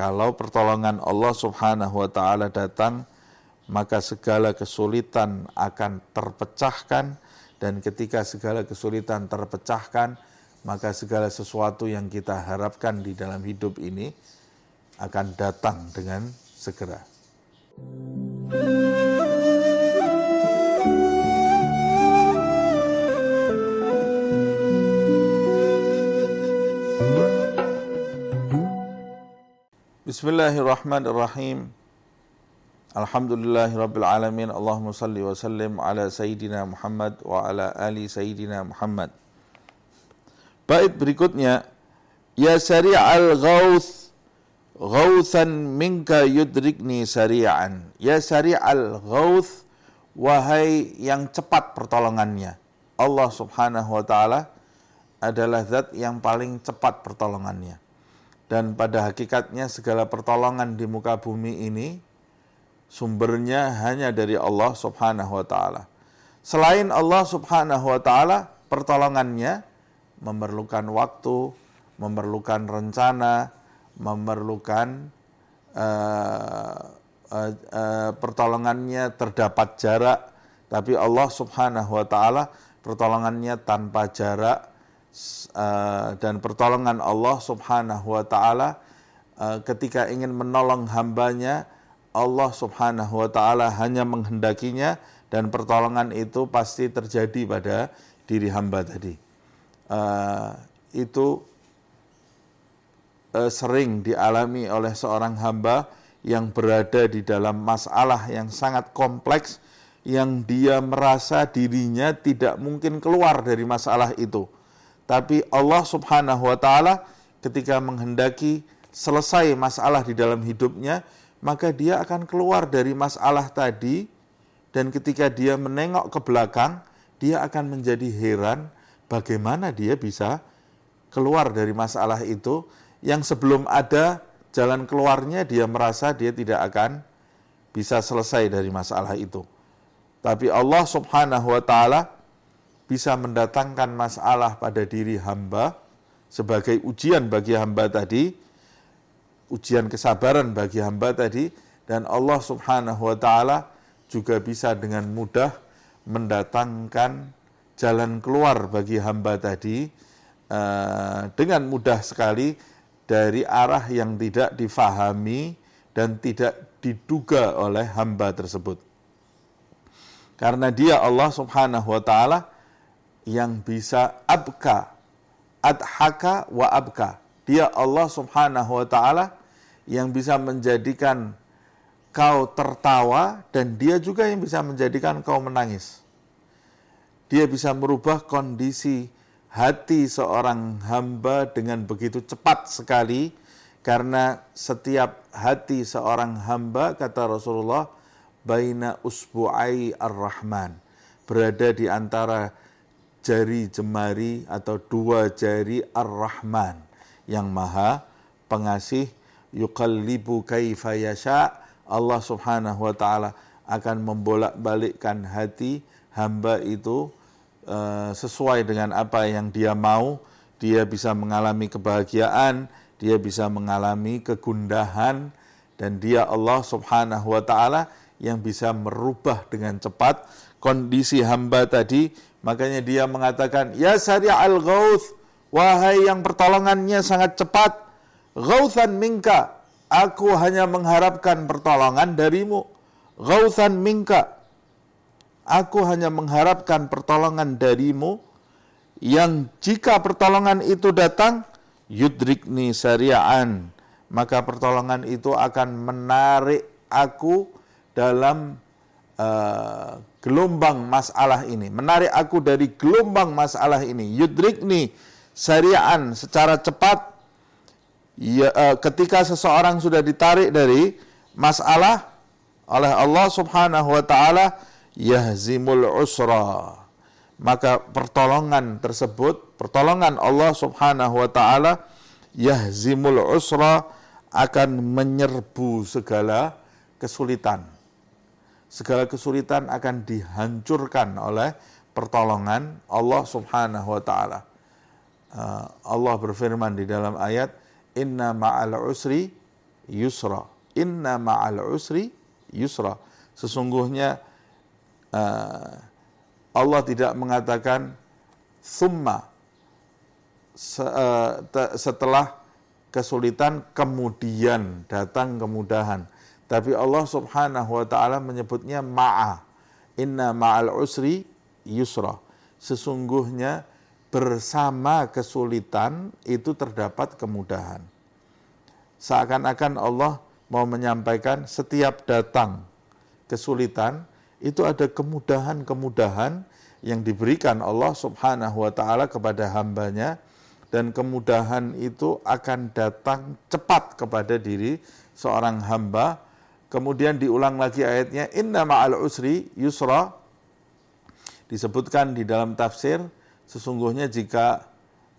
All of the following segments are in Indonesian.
Kalau pertolongan Allah Subhanahu wa taala datang, maka segala kesulitan akan terpecahkan dan ketika segala kesulitan terpecahkan, maka segala sesuatu yang kita harapkan di dalam hidup ini akan datang dengan segera. Alhamdulillahi Rabbil Alamin. Allahumma salli wa sallim ala Sayyidina Muhammad wa ala ali Sayyidina Muhammad. Bait berikutnya. Ya sari'al ghawth ghawthan minka yudrikni sari'an. Ya sari'al ghawth wahai yang cepat pertolongannya. Allah subhanahu wa ta'ala adalah zat yang paling cepat pertolongannya dan pada hakikatnya segala pertolongan di muka bumi ini sumbernya hanya dari Allah Subhanahu wa taala. Selain Allah Subhanahu wa taala, pertolongannya memerlukan waktu, memerlukan rencana, memerlukan uh, uh, uh, pertolongannya terdapat jarak, tapi Allah Subhanahu wa taala pertolongannya tanpa jarak, uh, dan pertolongan Allah Subhanahu wa taala uh, ketika ingin menolong hambanya Allah Subhanahu wa taala hanya menghendakinya dan pertolongan itu pasti terjadi pada diri hamba tadi. Uh, itu sering dialami oleh seorang hamba yang berada di dalam masalah yang sangat kompleks yang dia merasa dirinya tidak mungkin keluar dari masalah itu tapi Allah Subhanahu wa taala ketika menghendaki selesai masalah di dalam hidupnya, maka dia akan keluar dari masalah tadi dan ketika dia menengok ke belakang, dia akan menjadi heran bagaimana dia bisa keluar dari masalah itu yang sebelum ada jalan keluarnya dia merasa dia tidak akan bisa selesai dari masalah itu. Tapi Allah Subhanahu wa taala bisa mendatangkan masalah pada diri hamba sebagai ujian bagi hamba tadi, ujian kesabaran bagi hamba tadi, dan Allah Subhanahu wa Ta'ala juga bisa dengan mudah mendatangkan jalan keluar bagi hamba tadi uh, dengan mudah sekali dari arah yang tidak difahami dan tidak diduga oleh hamba tersebut. Karena dia Allah Subhanahu wa taala yang bisa abka, adhaka wa abka. Dia Allah subhanahu wa ta'ala yang bisa menjadikan kau tertawa dan dia juga yang bisa menjadikan kau menangis. Dia bisa merubah kondisi hati seorang hamba dengan begitu cepat sekali karena setiap hati seorang hamba kata Rasulullah baina usbu'ai ar-rahman berada di antara jari jemari atau dua jari Ar-Rahman yang maha pengasih yuqallibu kaifa yasha Allah Subhanahu wa taala akan membolak-balikkan hati hamba itu uh, sesuai dengan apa yang dia mau. Dia bisa mengalami kebahagiaan dia bisa mengalami kegundahan dan dia Allah Subhanahu wa taala yang bisa merubah dengan cepat kondisi hamba tadi Makanya dia mengatakan, Ya al ghauth, wahai yang pertolongannya sangat cepat, ghauthan minka, aku hanya mengharapkan pertolongan darimu. Ghauthan minka, aku hanya mengharapkan pertolongan darimu, yang jika pertolongan itu datang, yudrikni syari'an, maka pertolongan itu akan menarik aku dalam uh, gelombang masalah ini, menarik aku dari gelombang masalah ini. Yudrikni syari'an secara cepat ya, uh, ketika seseorang sudah ditarik dari masalah oleh Allah Subhanahu wa taala yahzimul usra. Maka pertolongan tersebut, pertolongan Allah Subhanahu wa taala yahzimul usra akan menyerbu segala kesulitan segala kesulitan akan dihancurkan oleh pertolongan Allah Subhanahu wa taala. Uh, Allah berfirman di dalam ayat inna ma'al usri yusra. Inna ma'al usri yusra. Sesungguhnya uh, Allah tidak mengatakan summa uh, setelah kesulitan kemudian datang kemudahan. Tapi Allah Subhanahu wa taala menyebutnya ma'a. Inna ma'al usri yusra. Sesungguhnya bersama kesulitan itu terdapat kemudahan. Seakan-akan Allah mau menyampaikan setiap datang kesulitan itu ada kemudahan-kemudahan yang diberikan Allah Subhanahu wa taala kepada hambanya dan kemudahan itu akan datang cepat kepada diri seorang hamba. Kemudian diulang lagi ayatnya inna ma'al usri yusra disebutkan di dalam tafsir sesungguhnya jika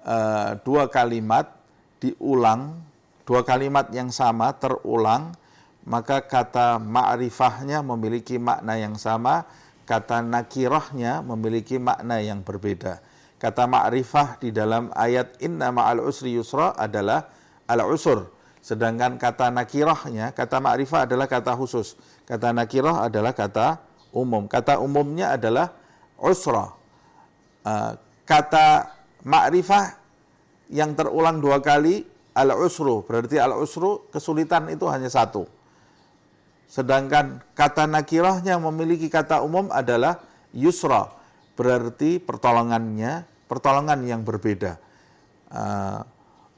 uh, dua kalimat diulang, dua kalimat yang sama terulang, maka kata ma'rifahnya memiliki makna yang sama, kata nakirahnya memiliki makna yang berbeda. Kata ma'rifah di dalam ayat inna ma'al usri yusra adalah al-usur. Sedangkan kata nakirahnya, kata ma'rifah adalah kata khusus. Kata nakirah adalah kata umum. Kata umumnya adalah usra. Uh, kata ma'rifah yang terulang dua kali al-usru. Berarti al-usru kesulitan itu hanya satu. Sedangkan kata nakirahnya memiliki kata umum adalah yusra. Berarti pertolongannya, pertolongan yang berbeda. Uh,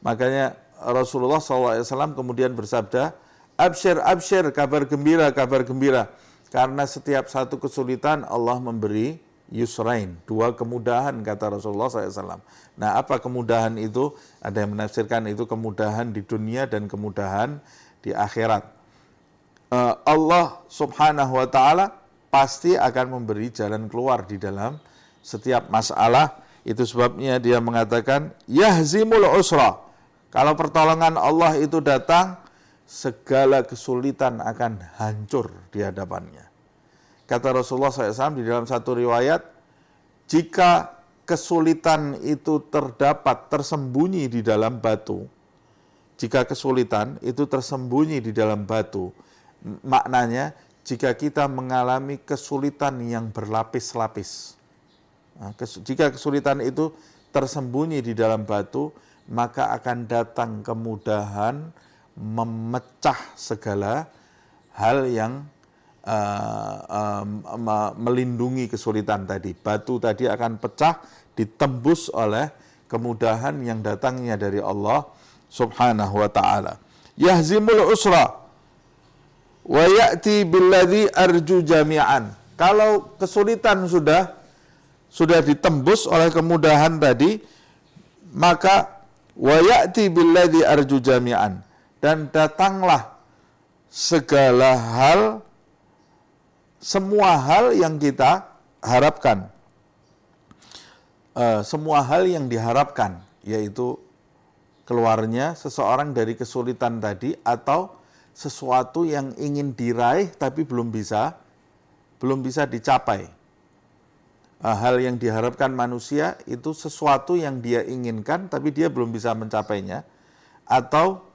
makanya Rasulullah SAW kemudian bersabda, Absyir, absyir, kabar gembira, kabar gembira. Karena setiap satu kesulitan Allah memberi yusrain, dua kemudahan kata Rasulullah SAW. Nah apa kemudahan itu? Ada yang menafsirkan itu kemudahan di dunia dan kemudahan di akhirat. Uh, Allah subhanahu wa ta'ala pasti akan memberi jalan keluar di dalam setiap masalah. Itu sebabnya dia mengatakan, Yahzimul usra. Kalau pertolongan Allah itu datang, segala kesulitan akan hancur di hadapannya. Kata Rasulullah SAW di dalam satu riwayat, jika kesulitan itu terdapat tersembunyi di dalam batu, jika kesulitan itu tersembunyi di dalam batu, maknanya jika kita mengalami kesulitan yang berlapis-lapis. Nah, jika kesulitan itu tersembunyi di dalam batu, maka akan datang kemudahan memecah segala hal yang uh, uh, melindungi kesulitan tadi. Batu tadi akan pecah, ditembus oleh kemudahan yang datangnya dari Allah Subhanahu wa taala. Yahzimul usra wa ya'ti billadhi arju jami'an. Kalau kesulitan sudah sudah ditembus oleh kemudahan tadi, maka wa ya'ti billadhi arju jami'an dan datanglah segala hal semua hal yang kita harapkan. Uh, semua hal yang diharapkan, yaitu keluarnya seseorang dari kesulitan tadi atau sesuatu yang ingin diraih tapi belum bisa, belum bisa dicapai. Uh, hal yang diharapkan manusia itu sesuatu yang dia inginkan tapi dia belum bisa mencapainya, atau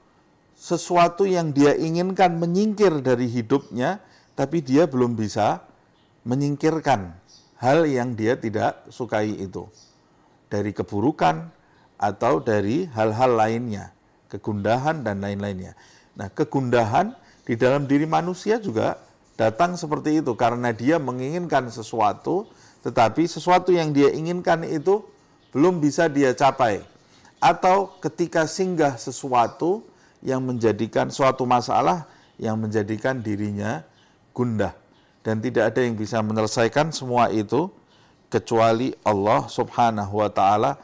sesuatu yang dia inginkan menyingkir dari hidupnya tapi dia belum bisa menyingkirkan hal yang dia tidak sukai itu dari keburukan atau dari hal-hal lainnya, kegundahan dan lain-lainnya. Nah, kegundahan di dalam diri manusia juga datang seperti itu karena dia menginginkan sesuatu tetapi sesuatu yang dia inginkan itu belum bisa dia capai. Atau ketika singgah sesuatu yang menjadikan suatu masalah yang menjadikan dirinya gundah. Dan tidak ada yang bisa menyelesaikan semua itu kecuali Allah Subhanahu wa taala